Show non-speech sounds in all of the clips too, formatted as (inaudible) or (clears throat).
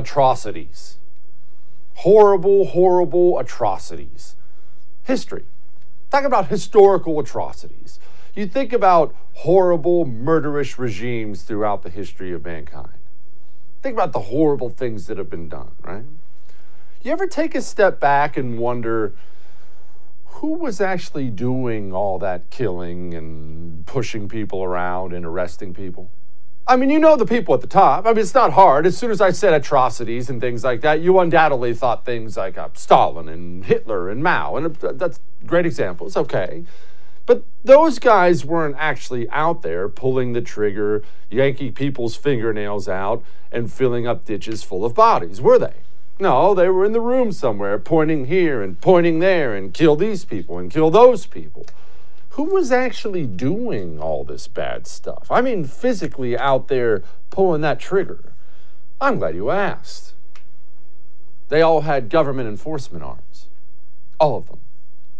atrocities. Horrible, horrible atrocities. History. Talk about historical atrocities. You think about horrible, murderous regimes throughout the history of mankind. Think about the horrible things that have been done, right? You ever take a step back and wonder who was actually doing all that killing and pushing people around and arresting people? I mean, you know the people at the top. I mean, it's not hard. As soon as I said atrocities and things like that, you undoubtedly thought things like uh, Stalin and Hitler and Mao, and uh, that's great examples. Okay. But those guys weren't actually out there pulling the trigger, yanking people's fingernails out, and filling up ditches full of bodies, were they? No, they were in the room somewhere, pointing here and pointing there, and kill these people and kill those people. Who was actually doing all this bad stuff? I mean, physically out there pulling that trigger. I'm glad you asked. They all had government enforcement arms. All of them.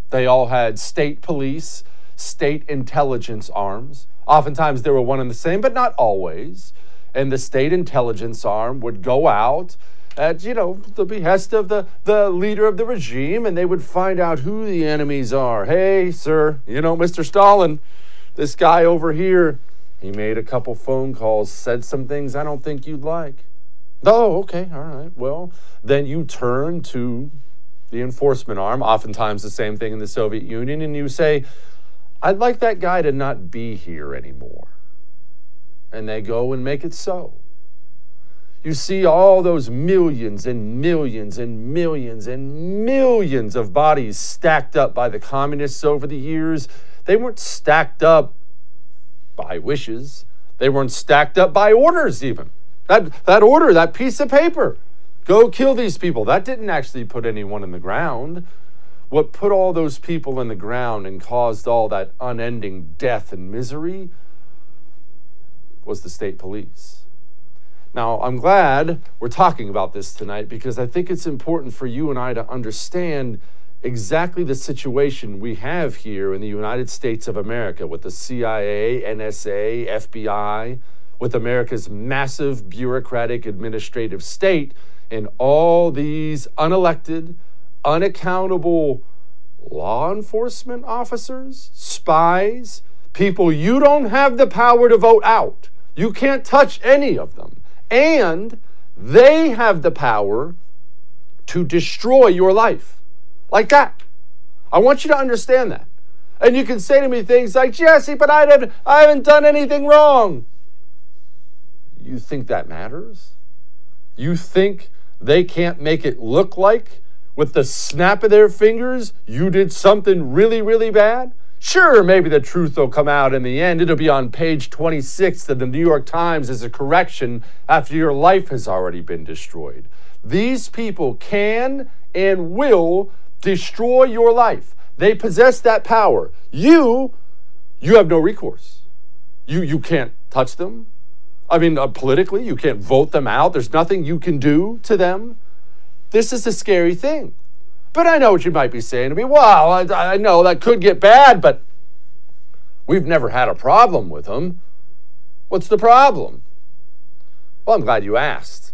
They all had state police, state intelligence arms. Oftentimes they were one and the same, but not always. And the state intelligence arm would go out at you know the behest of the, the leader of the regime and they would find out who the enemies are. Hey sir you know mr stalin this guy over here he made a couple phone calls said some things i don't think you'd like. Oh okay all right well then you turn to the enforcement arm oftentimes the same thing in the soviet union and you say i'd like that guy to not be here anymore. And they go and make it so you see all those millions and millions and millions and millions of bodies stacked up by the communists over the years. They weren't stacked up by wishes, they weren't stacked up by orders, even. That, that order, that piece of paper, go kill these people, that didn't actually put anyone in the ground. What put all those people in the ground and caused all that unending death and misery was the state police. Now, I'm glad we're talking about this tonight because I think it's important for you and I to understand exactly the situation we have here in the United States of America with the CIA, NSA, FBI, with America's massive bureaucratic administrative state, and all these unelected, unaccountable law enforcement officers, spies, people you don't have the power to vote out. You can't touch any of them and they have the power to destroy your life. Like that. I want you to understand that. And you can say to me things like, Jesse, but I haven't, I haven't done anything wrong. You think that matters? You think they can't make it look like, with the snap of their fingers, you did something really, really bad? Sure, maybe the truth will come out in the end. It'll be on page 26 of the New York Times as a correction after your life has already been destroyed. These people can and will destroy your life. They possess that power. You, you have no recourse. You, you can't touch them. I mean, uh, politically, you can't vote them out. There's nothing you can do to them. This is a scary thing. But I know what you might be saying to me. Well, I, I know that could get bad, but we've never had a problem with them. What's the problem? Well, I'm glad you asked.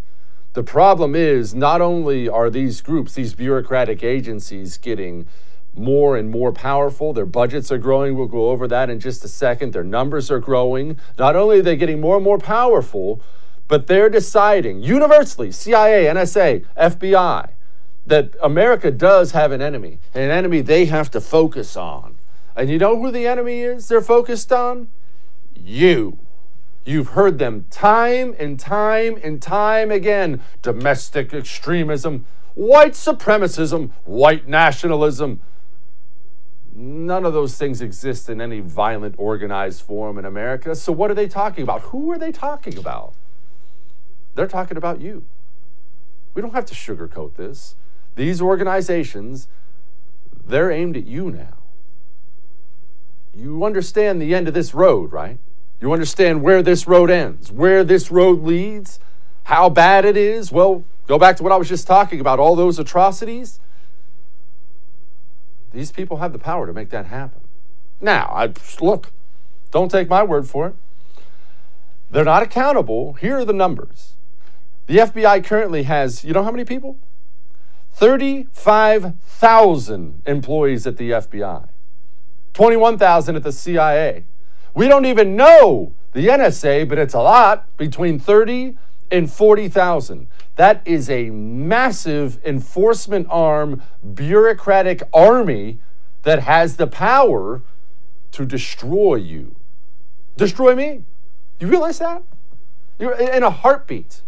The problem is not only are these groups, these bureaucratic agencies, getting more and more powerful. Their budgets are growing. We'll go over that in just a second. Their numbers are growing. Not only are they getting more and more powerful, but they're deciding universally CIA, NSA, FBI that America does have an enemy, an enemy they have to focus on. And you know who the enemy is they're focused on? You. You've heard them time and time and time again domestic extremism, white supremacism, white nationalism. None of those things exist in any violent, organized form in America. So, what are they talking about? Who are they talking about? They're talking about you. We don't have to sugarcoat this. These organizations, they're aimed at you now. You understand the end of this road, right? You understand where this road ends, where this road leads, how bad it is. Well, go back to what I was just talking about all those atrocities. These people have the power to make that happen. Now, I look, don't take my word for it. They're not accountable. Here are the numbers. The FBI currently has, you know how many people? 35,000 employees at the FBI, 21,000 at the CIA. We don't even know the NSA, but it's a lot, between 30 and 40,000. That is a massive enforcement arm, bureaucratic army that has the power to destroy you. Destroy me. You realize that? In a heartbeat.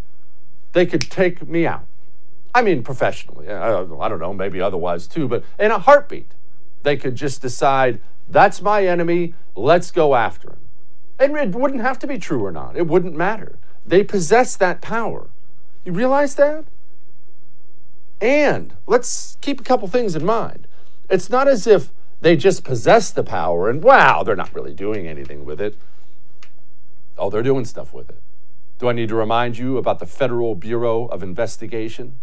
They could take me out. I mean, professionally. I don't know, maybe otherwise too, but in a heartbeat, they could just decide that's my enemy, let's go after him. And it wouldn't have to be true or not, it wouldn't matter. They possess that power. You realize that? And let's keep a couple things in mind. It's not as if they just possess the power and wow, they're not really doing anything with it. Oh, they're doing stuff with it. Do I need to remind you about the Federal Bureau of Investigation?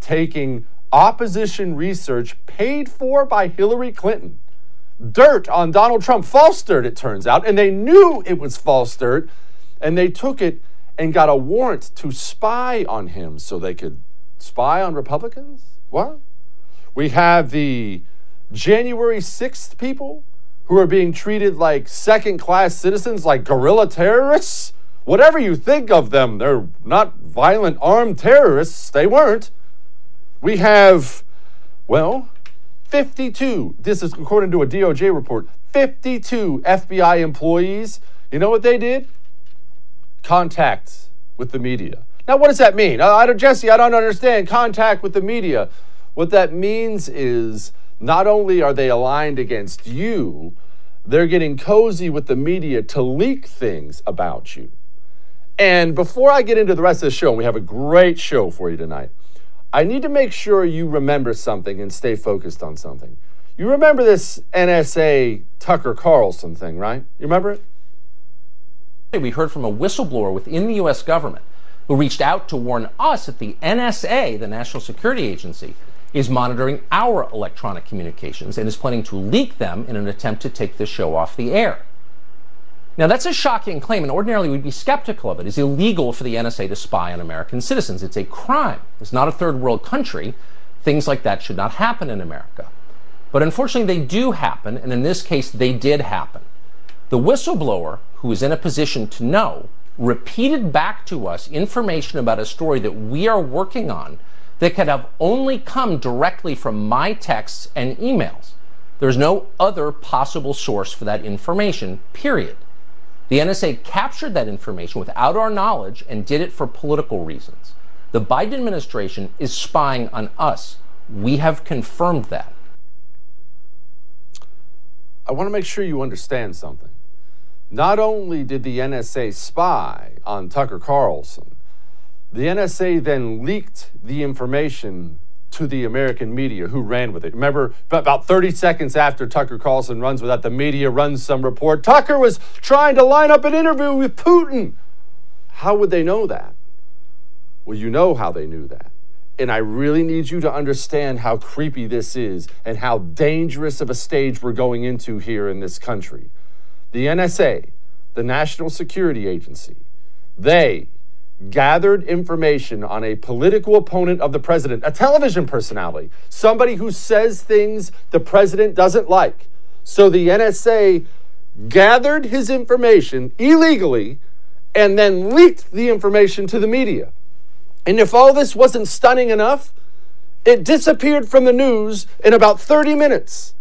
Taking opposition research paid for by Hillary Clinton. Dirt on Donald Trump, false dirt, it turns out, and they knew it was false dirt, and they took it and got a warrant to spy on him so they could spy on Republicans? What? We have the January 6th people who are being treated like second class citizens, like guerrilla terrorists. Whatever you think of them, they're not violent armed terrorists. They weren't. We have, well, 52, this is according to a DOJ report, 52 FBI employees. You know what they did? Contact with the media. Now, what does that mean? I don't, Jesse, I don't understand. Contact with the media. What that means is not only are they aligned against you, they're getting cozy with the media to leak things about you. And before I get into the rest of the show, and we have a great show for you tonight, I need to make sure you remember something and stay focused on something. You remember this NSA Tucker Carlson thing, right? You remember it? We heard from a whistleblower within the U.S. government who reached out to warn us that the NSA, the National Security Agency, is monitoring our electronic communications and is planning to leak them in an attempt to take the show off the air. Now, that's a shocking claim, and ordinarily we'd be skeptical of it. It's illegal for the NSA to spy on American citizens. It's a crime. It's not a third world country. Things like that should not happen in America. But unfortunately, they do happen, and in this case, they did happen. The whistleblower, who is in a position to know, repeated back to us information about a story that we are working on that could have only come directly from my texts and emails. There's no other possible source for that information, period. The NSA captured that information without our knowledge and did it for political reasons. The Biden administration is spying on us. We have confirmed that. I want to make sure you understand something. Not only did the NSA spy on Tucker Carlson, the NSA then leaked the information to the American media who ran with it. Remember, about 30 seconds after Tucker Carlson runs with that, the media runs some report. Tucker was trying to line up an interview with Putin. How would they know that? Well, you know how they knew that. And I really need you to understand how creepy this is and how dangerous of a stage we're going into here in this country. The NSA, the National Security Agency, they gathered information on a political opponent of the president, a television personality, somebody who says things the president doesn't like. So the NSA gathered his information illegally and then leaked the information to the media. And if all this wasn't stunning enough, it disappeared from the news in about 30 minutes.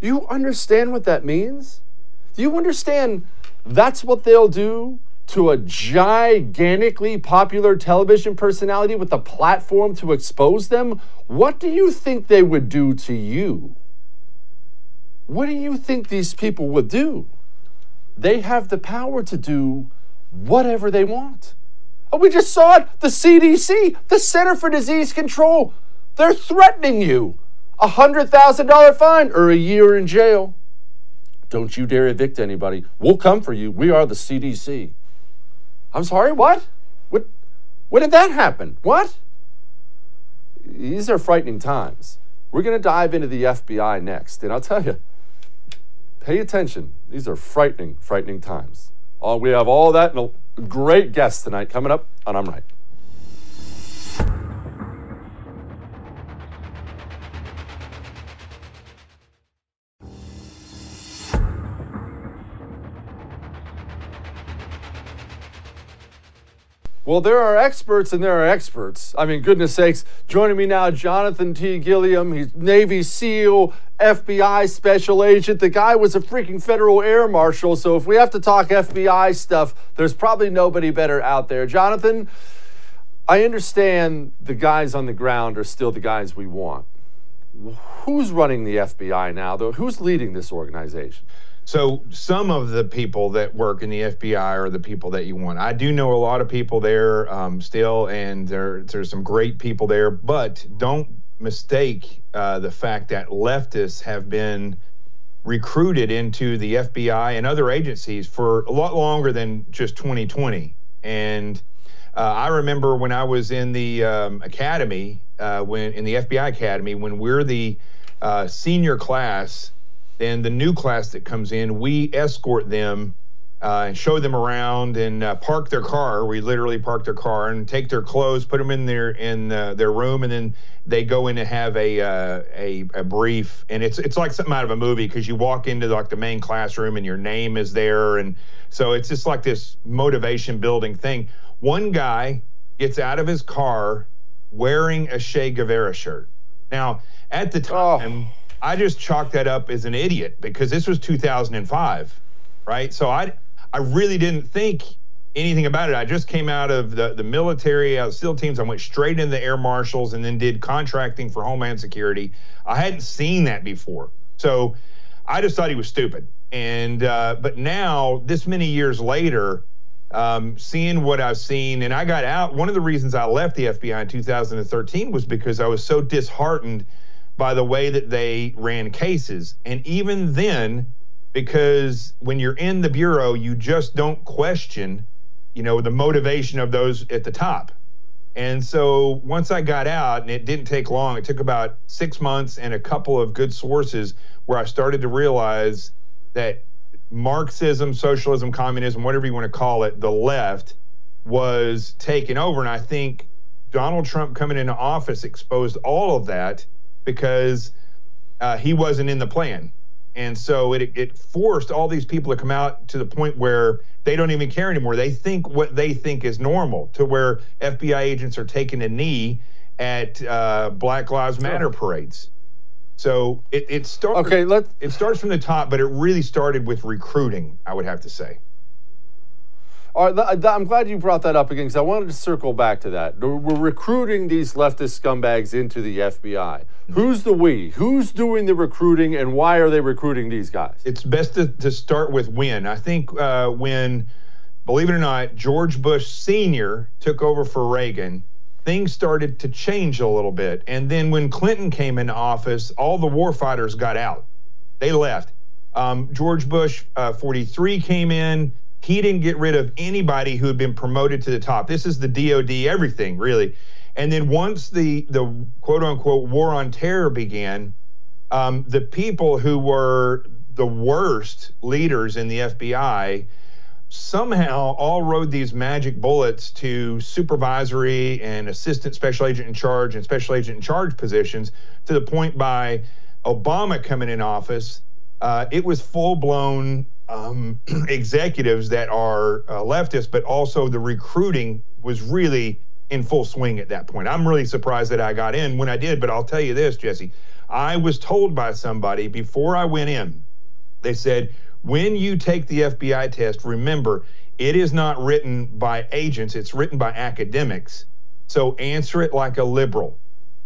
Do you understand what that means? Do you understand that's what they'll do to a gigantically popular television personality with a platform to expose them, what do you think they would do to you? What do you think these people would do? They have the power to do whatever they want. Oh, we just saw it. The CDC, the Center for Disease Control, they're threatening you a $100,000 fine or a year in jail. Don't you dare evict anybody. We'll come for you. We are the CDC. I'm sorry, what? What when did that happen? What? These are frightening times. We're going to dive into the FBI next, and I'll tell you, pay attention. These are frightening, frightening times. Uh, we have all that and a great guest tonight coming up on I'm Right. Well, there are experts and there are experts. I mean, goodness sakes. Joining me now, Jonathan T. Gilliam. He's Navy SEAL, FBI special agent. The guy was a freaking federal air marshal. So if we have to talk FBI stuff, there's probably nobody better out there. Jonathan, I understand the guys on the ground are still the guys we want. Who's running the FBI now, though? Who's leading this organization? So some of the people that work in the FBI are the people that you want. I do know a lot of people there um, still, and there, there's some great people there. But don't mistake uh, the fact that leftists have been recruited into the FBI and other agencies for a lot longer than just 2020. And uh, I remember when I was in the um, academy, uh, when in the FBI academy, when we're the uh, senior class then the new class that comes in, we escort them uh, and show them around and uh, park their car. We literally park their car and take their clothes, put them in their in uh, their room, and then they go in and have a uh, a, a brief. And it's it's like something out of a movie because you walk into like the main classroom and your name is there, and so it's just like this motivation building thing. One guy gets out of his car wearing a Che Guevara shirt. Now at the oh. time. Oh I just chalked that up as an idiot because this was 2005, right? So I I really didn't think anything about it. I just came out of the, the military, out of SEAL teams. I went straight into the air marshals and then did contracting for Homeland Security. I hadn't seen that before. So I just thought he was stupid. And, uh, but now, this many years later, um, seeing what I've seen, and I got out. One of the reasons I left the FBI in 2013 was because I was so disheartened by the way that they ran cases. And even then, because when you're in the bureau, you just don't question, you know, the motivation of those at the top. And so once I got out, and it didn't take long, it took about six months and a couple of good sources where I started to realize that Marxism, socialism, communism, whatever you want to call it, the left was taken over. And I think Donald Trump coming into office exposed all of that because uh, he wasn't in the plan. And so it, it forced all these people to come out to the point where they don't even care anymore. They think what they think is normal, to where FBI agents are taking a knee at uh, Black Lives Matter parades. So it, it starts. Okay, let it starts from the top, but it really started with recruiting. I would have to say. All right, I'm glad you brought that up again because I wanted to circle back to that. We're recruiting these leftist scumbags into the FBI. Who's the we? Who's doing the recruiting and why are they recruiting these guys? It's best to, to start with when. I think uh, when, believe it or not, George Bush Sr. took over for Reagan, things started to change a little bit. And then when Clinton came into office, all the warfighters got out, they left. Um, George Bush uh, 43 came in he didn't get rid of anybody who had been promoted to the top. This is the DOD, everything really. And then once the the quote unquote war on terror began, um, the people who were the worst leaders in the FBI somehow all rode these magic bullets to supervisory and assistant special agent in charge and special agent in charge positions to the point by Obama coming in office, uh, it was full blown um, (clears throat) executives that are uh, leftists, but also the recruiting was really in full swing at that point. I'm really surprised that I got in when I did, but I'll tell you this, Jesse. I was told by somebody before I went in, they said, when you take the FBI test, remember, it is not written by agents, it's written by academics. So answer it like a liberal.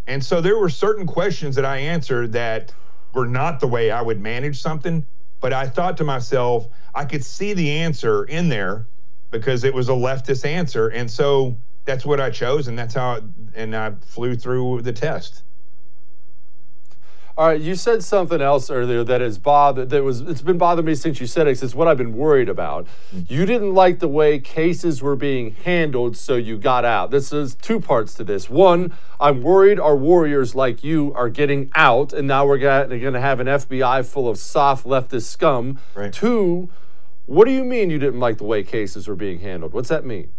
And so there were certain questions that I answered that were not the way I would manage something. But I thought to myself, I could see the answer in there because it was a leftist answer. And so that's what I chose. And that's how, and I flew through the test. All right, you said something else earlier that is bothered that was it's been bothering me since you said it. It's what I've been worried about. Mm-hmm. You didn't like the way cases were being handled, so you got out. This is two parts to this. One, I'm worried our warriors like you are getting out, and now we're going to have an FBI full of soft leftist scum. Right. Two, what do you mean you didn't like the way cases were being handled? What's that mean?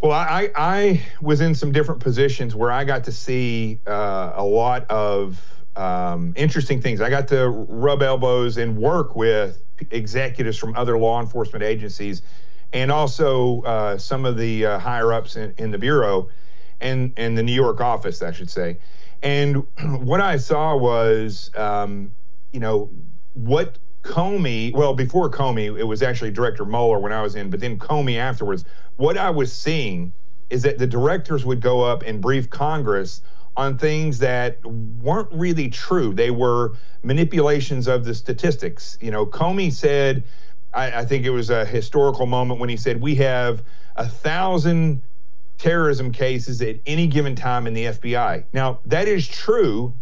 Well, I, I was in some different positions where I got to see uh, a lot of um, interesting things. I got to rub elbows and work with executives from other law enforcement agencies. and also uh, some of the uh, higher ups in, in the bureau and and the New York office, I should say. And (clears throat) what I saw was, um, you know, what Comey, well, before Comey, it was actually Director Mueller when I was in, but then Comey afterwards. What I was seeing is that the directors would go up and brief Congress on things that weren't really true. They were manipulations of the statistics. You know, Comey said, I, I think it was a historical moment when he said, We have a thousand terrorism cases at any given time in the FBI. Now, that is true,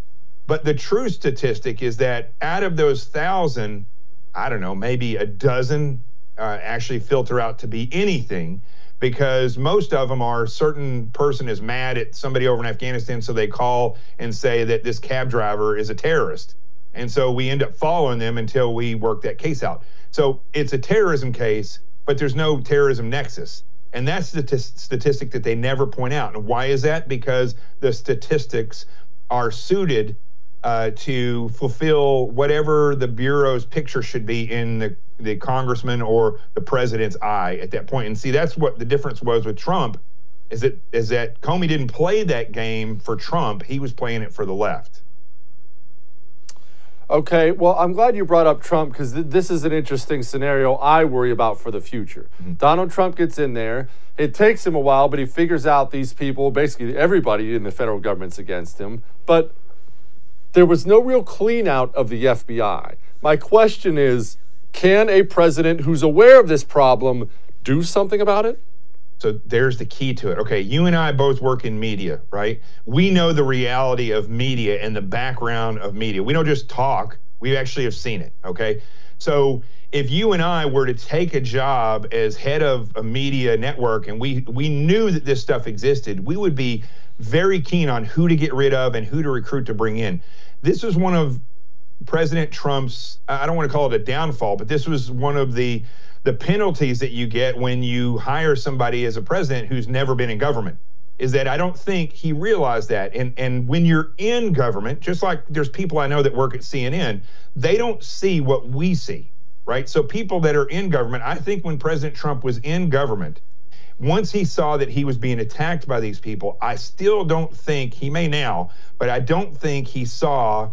but the true statistic is that out of those thousand, I don't know, maybe a dozen uh, actually filter out to be anything because most of them are certain person is mad at somebody over in Afghanistan, so they call and say that this cab driver is a terrorist. And so we end up following them until we work that case out. So it's a terrorism case, but there's no terrorism nexus. And that's the t- statistic that they never point out. And why is that? Because the statistics are suited uh, to fulfill whatever the bureau's picture should be in the the congressman or the president's eye at that point. And see, that's what the difference was with Trump. Is that is that Comey didn't play that game for Trump? He was playing it for the left. Okay, well, I'm glad you brought up Trump because th- this is an interesting scenario I worry about for the future. Mm-hmm. Donald Trump gets in there. It takes him a while, but he figures out these people, basically everybody in the federal government's against him. But there was no real clean out of the FBI. My question is can a president who's aware of this problem do something about it? So there's the key to it. Okay, you and I both work in media, right? We know the reality of media and the background of media. We don't just talk, we actually have seen it, okay? So if you and I were to take a job as head of a media network and we we knew that this stuff existed, we would be very keen on who to get rid of and who to recruit to bring in. This is one of President Trump's, I don't want to call it a downfall, but this was one of the the penalties that you get when you hire somebody as a president who's never been in government is that I don't think he realized that. And and when you're in government, just like there's people I know that work at CNN, they don't see what we see, right? So people that are in government, I think when President Trump was in government, once he saw that he was being attacked by these people, I still don't think he may now, but I don't think he saw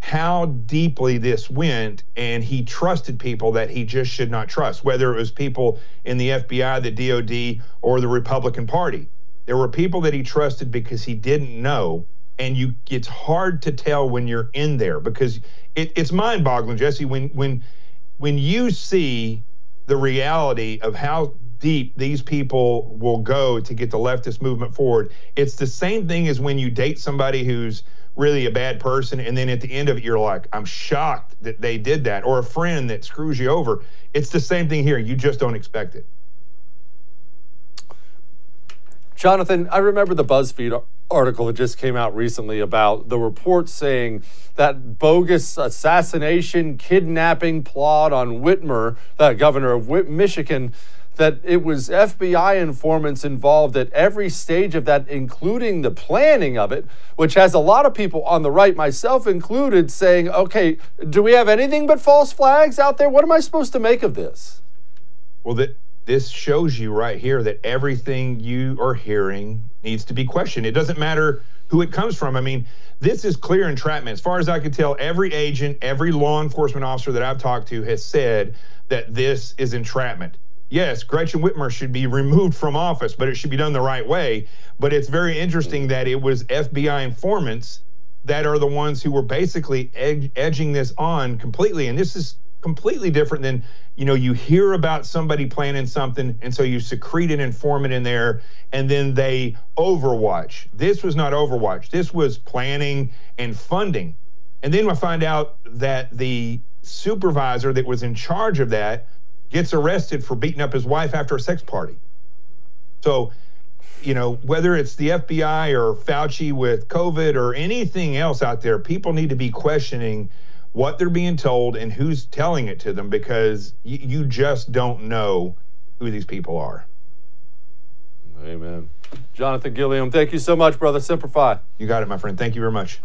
how deeply this went, and he trusted people that he just should not trust, whether it was people in the FBI, the DOD, or the Republican Party. There were people that he trusted because he didn't know, and you it's hard to tell when you're in there because it, it's mind-boggling, Jesse, when when when you see the reality of how deep these people will go to get the leftist movement forward. It's the same thing as when you date somebody who's really a bad person and then at the end of it you're like i'm shocked that they did that or a friend that screws you over. It's the same thing here. You just don't expect it. Jonathan i remember the buzzfeed article that just came out recently about the report saying that bogus assassination kidnapping plot on whitmer the governor of michigan that it was FBI informants involved at every stage of that, including the planning of it, which has a lot of people on the right, myself included, saying, okay, do we have anything but false flags out there? What am I supposed to make of this? Well, that this shows you right here that everything you are hearing needs to be questioned. It doesn't matter who it comes from. I mean, this is clear entrapment. As far as I can tell, every agent, every law enforcement officer that I've talked to has said that this is entrapment yes, Gretchen Whitmer should be removed from office, but it should be done the right way. But it's very interesting that it was FBI informants that are the ones who were basically ed- edging this on completely. And this is completely different than, you know, you hear about somebody planning something, and so you secrete an informant in there, and then they overwatch. This was not overwatch. This was planning and funding. And then I find out that the supervisor that was in charge of that gets arrested for beating up his wife after a sex party. So, you know, whether it's the FBI or Fauci with COVID or anything else out there, people need to be questioning what they're being told and who's telling it to them because y- you just don't know who these people are. Amen. Jonathan Gilliam, thank you so much, brother. Simplify. You got it, my friend. Thank you very much.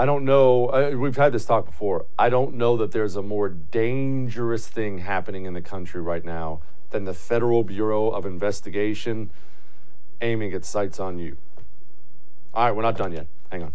I don't know. We've had this talk before. I don't know that there's a more dangerous thing happening in the country right now than the Federal Bureau of Investigation aiming its sights on you. All right, we're not done yet. Hang on.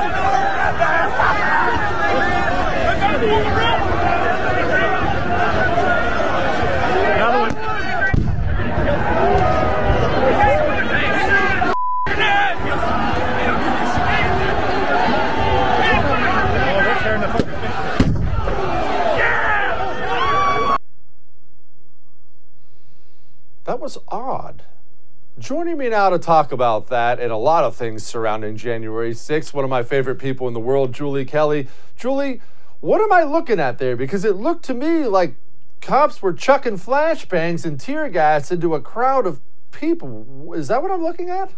That was odd. Joining me now to talk about that and a lot of things surrounding January 6th, one of my favorite people in the world, Julie Kelly. Julie, what am I looking at there? Because it looked to me like cops were chucking flashbangs and tear gas into a crowd of people. Is that what I'm looking at?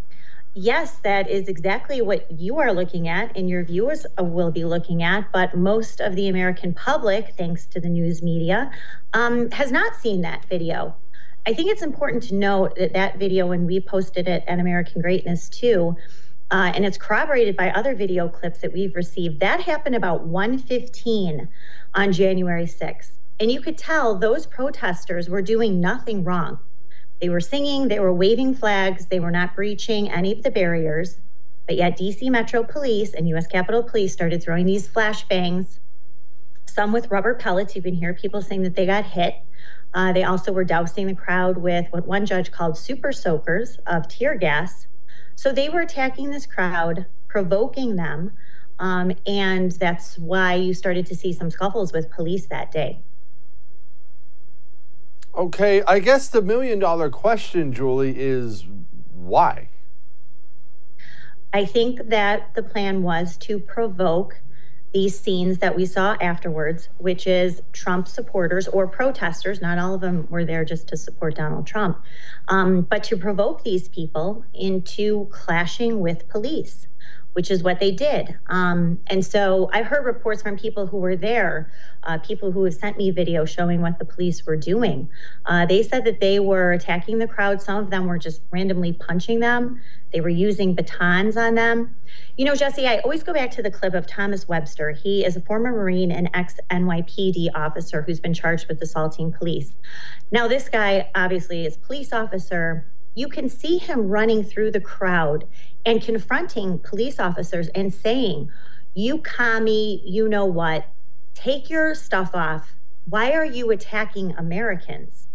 Yes, that is exactly what you are looking at and your viewers will be looking at. But most of the American public, thanks to the news media, um, has not seen that video. I think it's important to note that that video, when we posted it at American Greatness too, uh, and it's corroborated by other video clips that we've received. That happened about 1:15 on January 6th, and you could tell those protesters were doing nothing wrong. They were singing, they were waving flags, they were not breaching any of the barriers. But yet, DC Metro Police and US Capitol Police started throwing these flashbangs, some with rubber pellets. You can hear people saying that they got hit. Uh, they also were dousing the crowd with what one judge called super soakers of tear gas. So they were attacking this crowd, provoking them, um, and that's why you started to see some scuffles with police that day. Okay, I guess the million dollar question, Julie, is why? I think that the plan was to provoke these scenes that we saw afterwards, which is Trump supporters or protesters, not all of them were there just to support Donald Trump, um, but to provoke these people into clashing with police which is what they did. Um, and so I've heard reports from people who were there, uh, people who have sent me video showing what the police were doing. Uh, they said that they were attacking the crowd. Some of them were just randomly punching them. They were using batons on them. You know, Jesse, I always go back to the clip of Thomas Webster. He is a former Marine and ex NYPD officer who's been charged with assaulting police. Now, this guy obviously is police officer you can see him running through the crowd and confronting police officers and saying, You commie, you know what, take your stuff off. Why are you attacking Americans?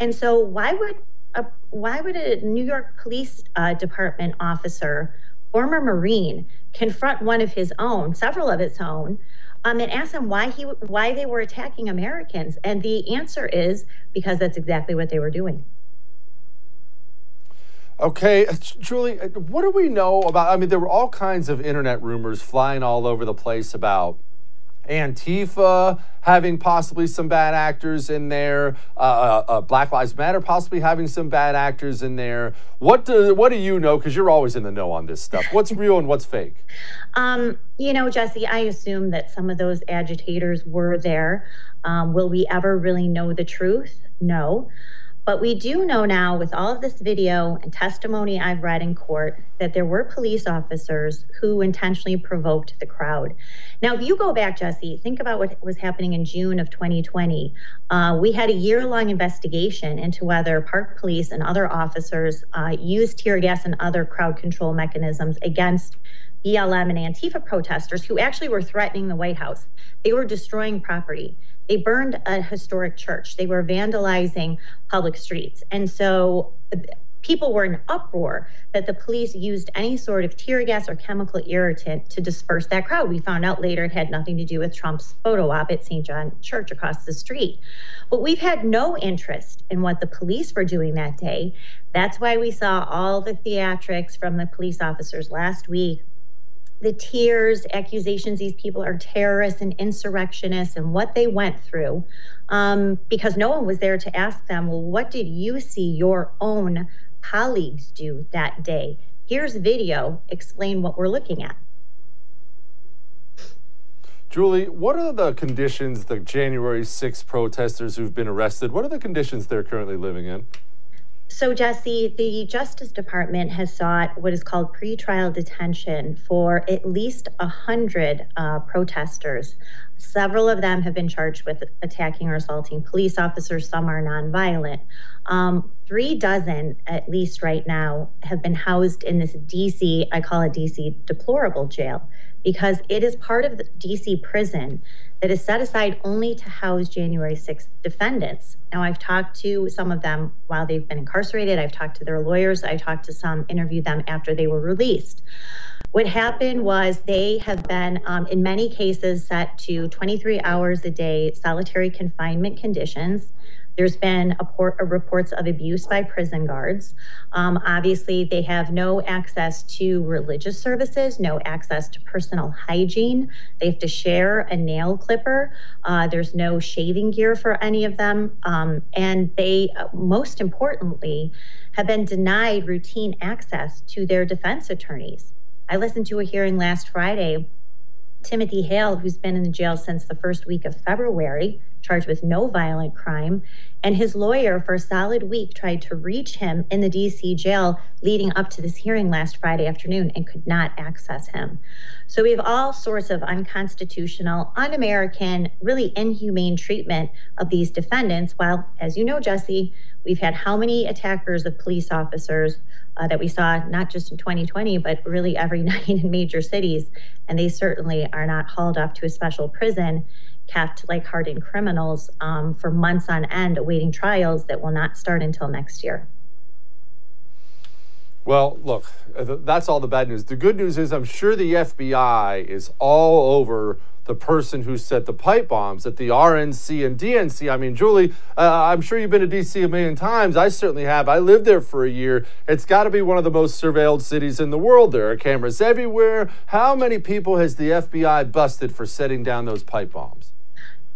And so, why would a, why would a New York Police uh, Department officer, former Marine, confront one of his own, several of his own, um, and ask them why he why they were attacking Americans? And the answer is because that's exactly what they were doing. Okay, uh, Julie, uh, what do we know about? I mean, there were all kinds of internet rumors flying all over the place about Antifa having possibly some bad actors in there, uh, uh, uh Black Lives Matter possibly having some bad actors in there. What do what do you know? Because you're always in the know on this stuff. What's (laughs) real and what's fake? Um, you know, Jesse, I assume that some of those agitators were there. Um, will we ever really know the truth? No. But we do know now, with all of this video and testimony I've read in court, that there were police officers who intentionally provoked the crowd. Now, if you go back, Jesse, think about what was happening in June of 2020. Uh, we had a year long investigation into whether Park Police and other officers uh, used tear gas and other crowd control mechanisms against BLM and Antifa protesters who actually were threatening the White House. They were destroying property. They burned a historic church. They were vandalizing public streets. And so people were in uproar that the police used any sort of tear gas or chemical irritant to disperse that crowd. We found out later it had nothing to do with Trump's photo op at St. John Church across the street. But we've had no interest in what the police were doing that day. That's why we saw all the theatrics from the police officers last week the tears, accusations these people are terrorists and insurrectionists and what they went through. um, because no one was there to ask them, well, what did you see your own colleagues do that day? Here's video, explain what we're looking at. Julie, what are the conditions the January 6 protesters who've been arrested, what are the conditions they're currently living in? So, Jesse, the Justice Department has sought what is called pretrial detention for at least 100 uh, protesters. Several of them have been charged with attacking or assaulting police officers. Some are nonviolent. Um, three dozen, at least right now, have been housed in this DC, I call it DC deplorable jail, because it is part of the DC prison that is set aside only to house January 6th defendants. Now, I've talked to some of them while they've been incarcerated. I've talked to their lawyers. I talked to some, interviewed them after they were released. What happened was they have been, um, in many cases, set to 23 hours a day solitary confinement conditions. There's been port, reports of abuse by prison guards. Um, obviously, they have no access to religious services, no access to personal hygiene. They have to share a nail clipper. Uh, there's no shaving gear for any of them. Um, and they, uh, most importantly, have been denied routine access to their defense attorneys. I listened to a hearing last Friday. Timothy Hale, who's been in the jail since the first week of February, charged with no violent crime. And his lawyer, for a solid week, tried to reach him in the DC jail leading up to this hearing last Friday afternoon and could not access him. So we have all sorts of unconstitutional, un American, really inhumane treatment of these defendants. While, as you know, Jesse, we've had how many attackers of police officers uh, that we saw not just in 2020, but really every (laughs) night in major cities. And they certainly are not hauled off to a special prison kept like hardened criminals um, for months on end awaiting trials that will not start until next year. Well, look, that's all the bad news. The good news is I'm sure the FBI is all over the person who set the pipe bombs at the RNC and DNC. I mean, Julie, uh, I'm sure you've been to DC a million times. I certainly have. I lived there for a year. It's got to be one of the most surveilled cities in the world. There are cameras everywhere. How many people has the FBI busted for setting down those pipe bombs?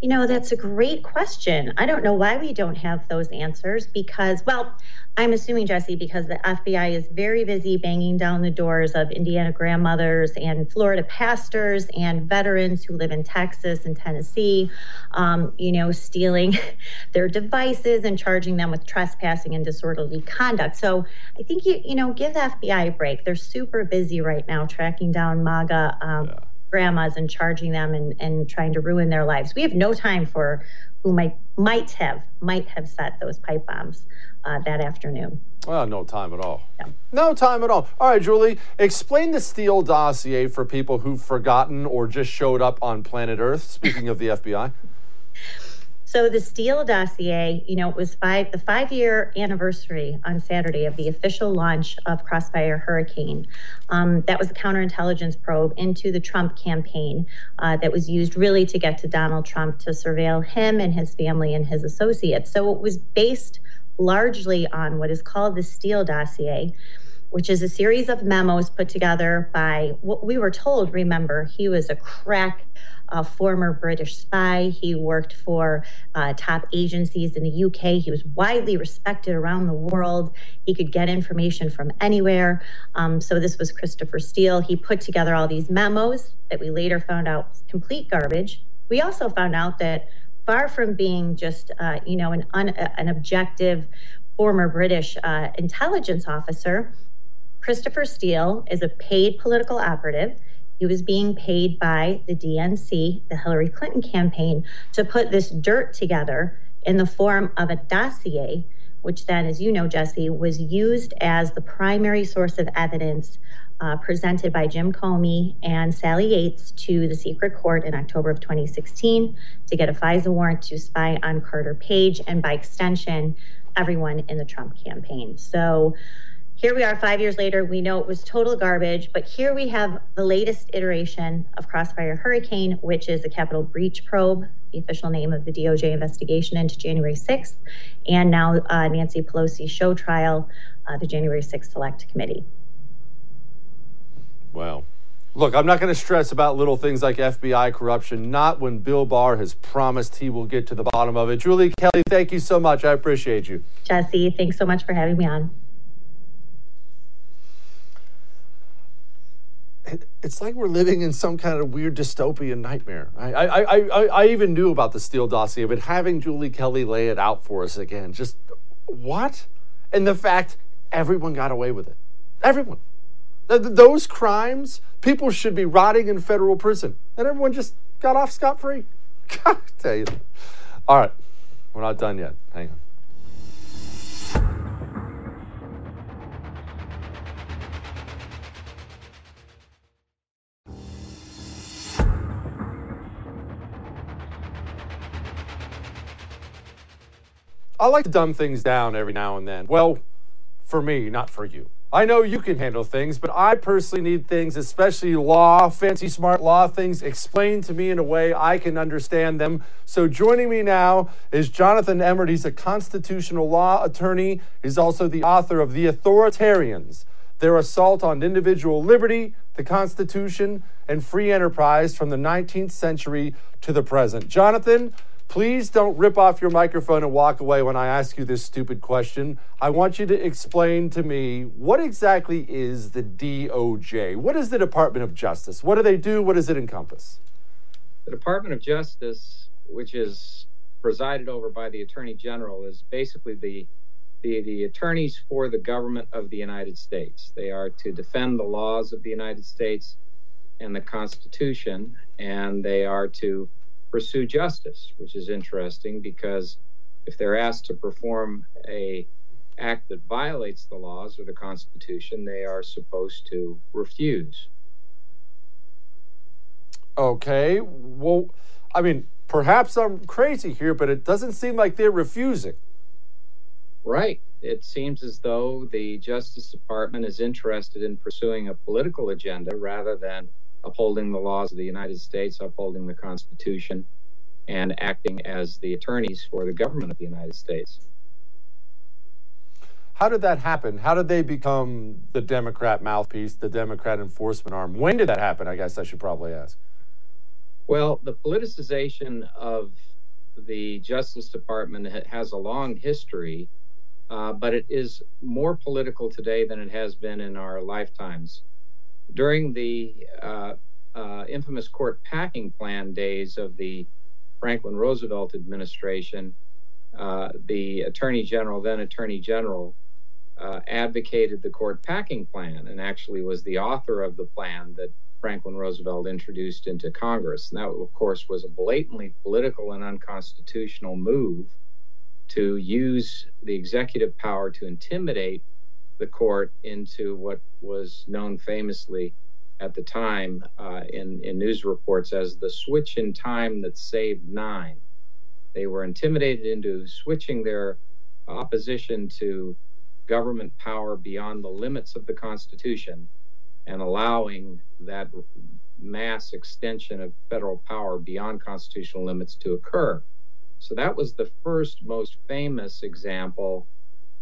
You know, that's a great question. I don't know why we don't have those answers because, well, I'm assuming, Jesse, because the FBI is very busy banging down the doors of Indiana grandmothers and Florida pastors and veterans who live in Texas and Tennessee, um, you know, stealing (laughs) their devices and charging them with trespassing and disorderly conduct. So I think, you, you know, give the FBI a break. They're super busy right now tracking down MAGA. Um, yeah grandmas and charging them and, and trying to ruin their lives. We have no time for who might might have might have set those pipe bombs uh, that afternoon. Well, no time at all. No. no time at all. All right, Julie, explain the Steele dossier for people who've forgotten or just showed up on planet Earth. Speaking of the FBI. (laughs) So the Steele dossier, you know, it was five the five year anniversary on Saturday of the official launch of Crossfire Hurricane. Um, that was a counterintelligence probe into the Trump campaign uh, that was used really to get to Donald Trump to surveil him and his family and his associates. So it was based largely on what is called the Steele dossier which is a series of memos put together by what we were told. Remember, he was a crack a former British spy. He worked for uh, top agencies in the UK. He was widely respected around the world. He could get information from anywhere. Um, so this was Christopher Steele. He put together all these memos that we later found out was complete garbage. We also found out that far from being just, uh, you know, an, un- an objective former British uh, intelligence officer, Christopher Steele is a paid political operative. He was being paid by the DNC, the Hillary Clinton campaign, to put this dirt together in the form of a dossier, which then, as you know, Jesse, was used as the primary source of evidence uh, presented by Jim Comey and Sally Yates to the secret court in October of 2016 to get a FISA warrant to spy on Carter Page and, by extension, everyone in the Trump campaign. So, here we are five years later. We know it was total garbage, but here we have the latest iteration of Crossfire Hurricane, which is a Capitol breach probe, the official name of the DOJ investigation into January 6th, and now uh, Nancy Pelosi show trial, uh, the January 6th Select Committee. Wow. Look, I'm not going to stress about little things like FBI corruption, not when Bill Barr has promised he will get to the bottom of it. Julie Kelly, thank you so much. I appreciate you. Jesse, thanks so much for having me on. It's like we're living in some kind of weird dystopian nightmare. I, I, I, I, even knew about the Steele dossier, but having Julie Kelly lay it out for us again, just what? And the fact everyone got away with it. Everyone. Those crimes, people should be rotting in federal prison, and everyone just got off scot free. (laughs) I tell you. All right, we're not done yet. Hang on. I like to dumb things down every now and then. Well, for me, not for you. I know you can handle things, but I personally need things, especially law, fancy smart law things, explained to me in a way I can understand them. So joining me now is Jonathan Emord. He's a constitutional law attorney. He's also the author of The Authoritarians Their Assault on Individual Liberty, the Constitution, and Free Enterprise from the 19th century to the present. Jonathan, Please don't rip off your microphone and walk away when I ask you this stupid question. I want you to explain to me what exactly is the DOJ? What is the Department of Justice? What do they do? What does it encompass? The Department of Justice, which is presided over by the Attorney General, is basically the the, the attorneys for the government of the United States. They are to defend the laws of the United States and the Constitution, and they are to pursue justice, which is interesting because if they're asked to perform a act that violates the laws or the Constitution, they are supposed to refuse. Okay. Well, I mean, perhaps I'm crazy here, but it doesn't seem like they're refusing. Right. It seems as though the Justice Department is interested in pursuing a political agenda rather than upholding the laws of the United States, upholding the Constitution, and acting as the attorneys for the government of the United States. How did that happen? How did they become the Democrat mouthpiece, the Democrat enforcement arm? When did that happen? I guess I should probably ask. Well, the politicization of the Justice Department has a long history, uh, but it is more political today than it has been in our lifetimes during the uh, uh, infamous court packing plan days of the Franklin Roosevelt administration, uh, the Attorney General, then Attorney General, advocated the court packing plan and actually was the author of the plan that Franklin Roosevelt introduced into Congress. And that, of course, was a blatantly political and unconstitutional move to use the executive power to intimidate the court into what was known famously at the time uh, in, in news reports as the switch in time that saved nine. They were intimidated into switching their opposition to government power beyond the limits of the Constitution and allowing that mass extension of federal power beyond constitutional limits to occur. So that was the first most famous example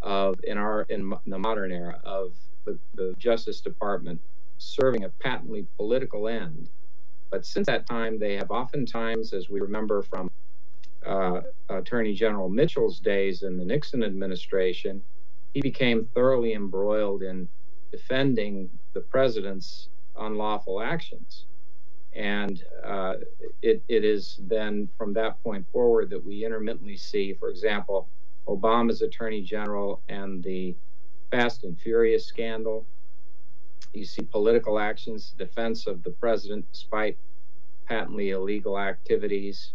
of in our in the modern era of the, the Justice Department serving a patently political end. But since that time, they have oftentimes, as we remember from uh, Attorney General Mitchell's days in the Nixon administration, he became thoroughly embroiled in defending the president's unlawful actions. And uh, it, it is then from that point forward that we intermittently see, for example, Obama's attorney general and the Fast and Furious scandal. You see political actions, defense of the president despite patently illegal activities.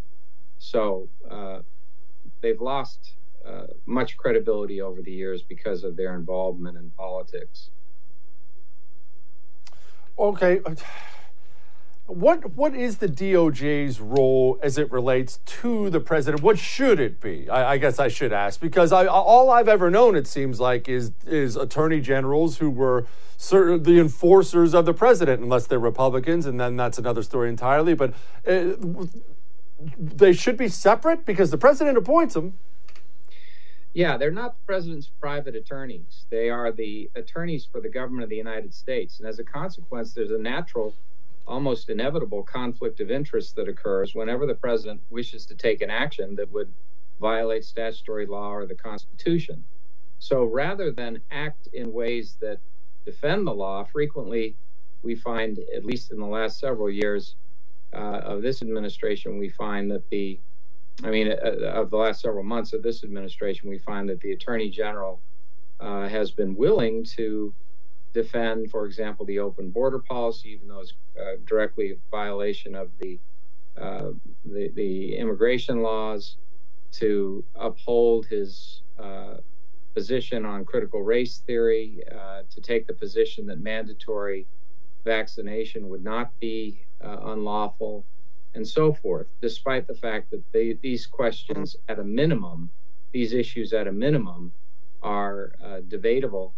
So uh, they've lost uh, much credibility over the years because of their involvement in politics. Okay what what is the DOJ's role as it relates to the president? What should it be? I, I guess I should ask because I, all I've ever known, it seems like, is is attorney generals who were certain, the enforcers of the president, unless they're Republicans, and then that's another story entirely. But uh, they should be separate because the president appoints them. Yeah, they're not the president's private attorneys. They are the attorneys for the government of the United States, and as a consequence, there's a natural almost inevitable conflict of interest that occurs whenever the president wishes to take an action that would violate statutory law or the Constitution. So rather than act in ways that defend the law, frequently we find, at least in the last several years uh, of this administration, we find that the, I mean, uh, of the last several months of this administration, we find that the Attorney General uh, has been willing to defend, for example, the open border policy, even though it's uh, directly a violation of the, uh, the, the immigration laws, to uphold his uh, position on critical race theory, uh, to take the position that mandatory vaccination would not be uh, unlawful, and so forth, despite the fact that they, these questions, at a minimum, these issues at a minimum, are uh, debatable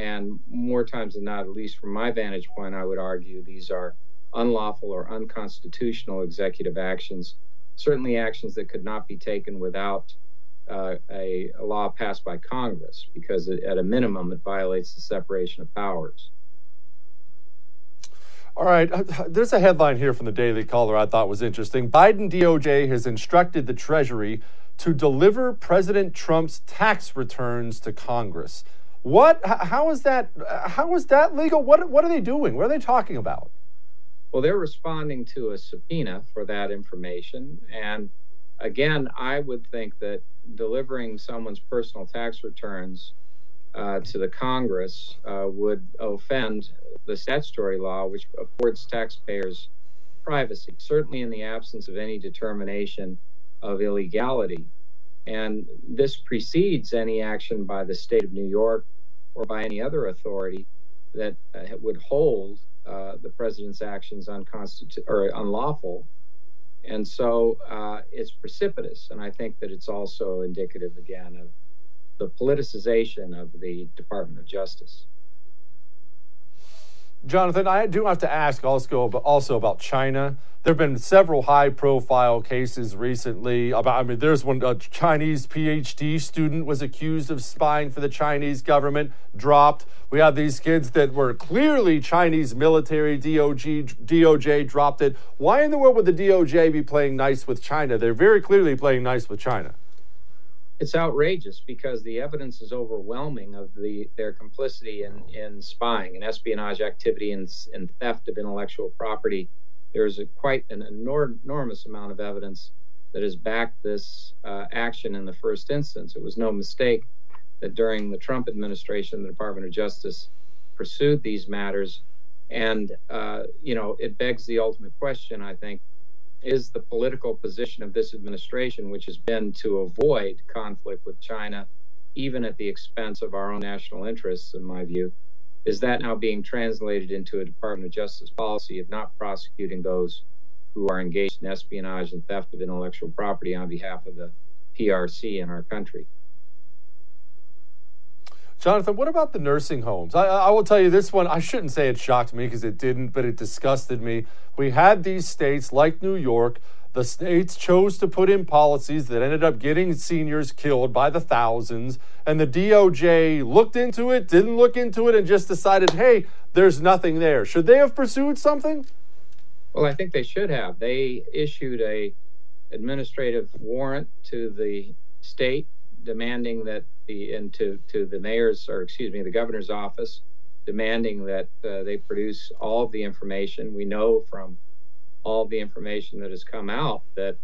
and more times than not, at least from my vantage point, I would argue these are unlawful or unconstitutional executive actions, certainly actions that could not be taken without uh, a, a, law passed by Congress, because it, at a minimum, it violates the separation of powers. All right, uh, there's a headline here from the Daily Caller I thought was interesting. Biden DOJ has instructed the Treasury to deliver President Trump's tax returns to Congress. What? How is that? How is that legal? What? What are they doing? What are they talking about? Well, they're responding to a subpoena for that information, and again, I would think that delivering someone's personal tax returns uh, to the Congress uh, would offend the statutory law, which affords taxpayers privacy, certainly in the absence of any determination of illegality. And this precedes any action by the state of New York or by any other authority that uh, would hold uh, the president's actions unconstitu- or unlawful. And so uh, it's precipitous. And I think that it's also indicative, again, of the politicization of the Department of Justice. Jonathan, I do have to ask also, also about China. There have been several high profile cases recently about, I mean, there's one, a Chinese PhD student was accused of spying for the Chinese government, dropped. We have these kids that were clearly Chinese military, DOJ, DOJ dropped it. Why in the world would the DOJ be playing nice with China? They're very clearly playing nice with China it's outrageous because the evidence is overwhelming of the their complicity in, in spying and espionage activity and, and theft of intellectual property. There's a, quite an enor- enormous amount of evidence that has backed this uh, action in the first instance. It was no mistake that during the Trump administration, the Department of Justice pursued these matters. And, uh, you know, it begs the ultimate question, I think, is the political position of this administration, which has been to avoid conflict with China, even at the expense of our own national interests, in my view. Is that now being translated into a Department of Justice policy of not prosecuting those who are engaged in espionage and theft of intellectual property on behalf of the PRC in our country? Jonathan, what about the nursing homes? I, I, will tell you this one. I shouldn't say it shocked me because it didn't, but it disgusted me. We had these states like New York. The states chose to put in policies that ended up getting seniors killed by the thousands. And the DOJ looked into it, didn't look into it, and just decided, hey, there's nothing there. Should they have pursued something? Well, I think they should have. They issued a administrative warrant to the state demanding that the and to to the mayor's or excuse me the governor's office demanding that uh, they produce all of the information. We know from all the information that has come out that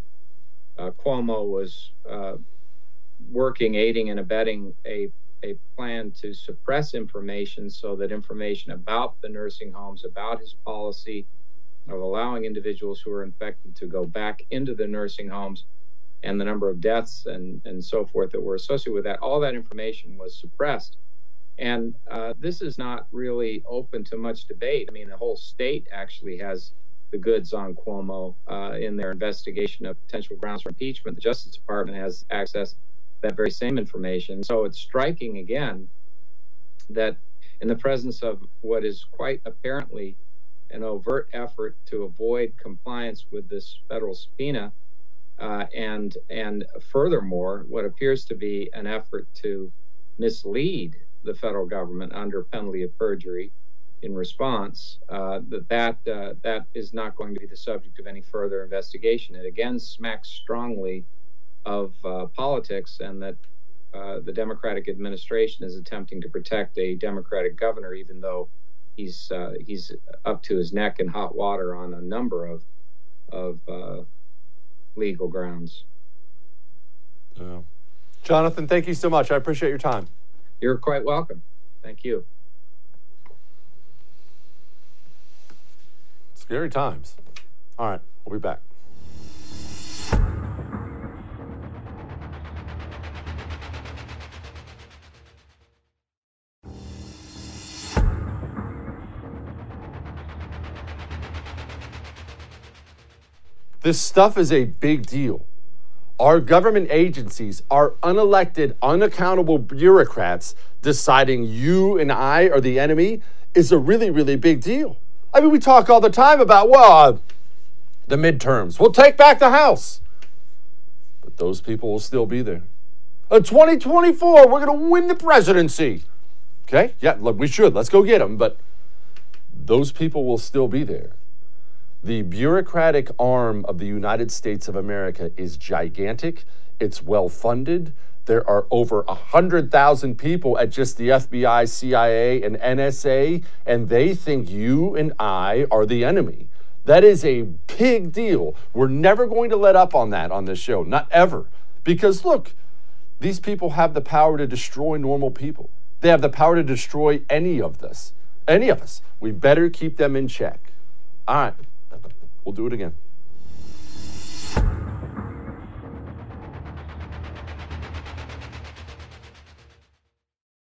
uh, Cuomo was uh, working, aiding, and abetting a a plan to suppress information so that information about the nursing homes, about his policy of allowing individuals who are infected to go back into the nursing homes and the number of deaths and, and so forth that were associated with that, all that information was suppressed. And uh, this is not really open to much debate. I mean, the whole state actually has the goods on Cuomo uh, in their investigation of potential grounds for impeachment. The Justice Department has access to that very same information. So it's striking again that in the presence of what is quite apparently an overt effort to avoid compliance with this federal subpoena, uh, and and furthermore, what appears to be an effort to mislead the federal government under penalty of perjury in response, uh, that that uh, that is not going to be the subject of any further investigation. It again smacks strongly of uh, politics, and that uh, the Democratic administration is attempting to protect a Democratic governor, even though he's uh, he's up to his neck in hot water on a number of of uh, legal grounds. Yeah. Jonathan, thank you so much. I appreciate your time. You're quite welcome. Thank you. Scary times. All right, we'll be back. This stuff is a big deal. Our government agencies are unelected, unaccountable bureaucrats deciding you and I are the enemy is a really, really big deal. I mean, we talk all the time about, well, uh, the midterms. We'll take back the House. But those people will still be there. In 2024, we're going to win the presidency. Okay? Yeah, look, we should. Let's go get them. But those people will still be there. The bureaucratic arm of the United States of America is gigantic. It's well funded. There are over 100,000 people at just the FBI, CIA, and NSA, and they think you and I are the enemy. That is a big deal. We're never going to let up on that on this show, not ever. Because look, these people have the power to destroy normal people. They have the power to destroy any of this, any of us. We better keep them in check. All right, We'll do it again.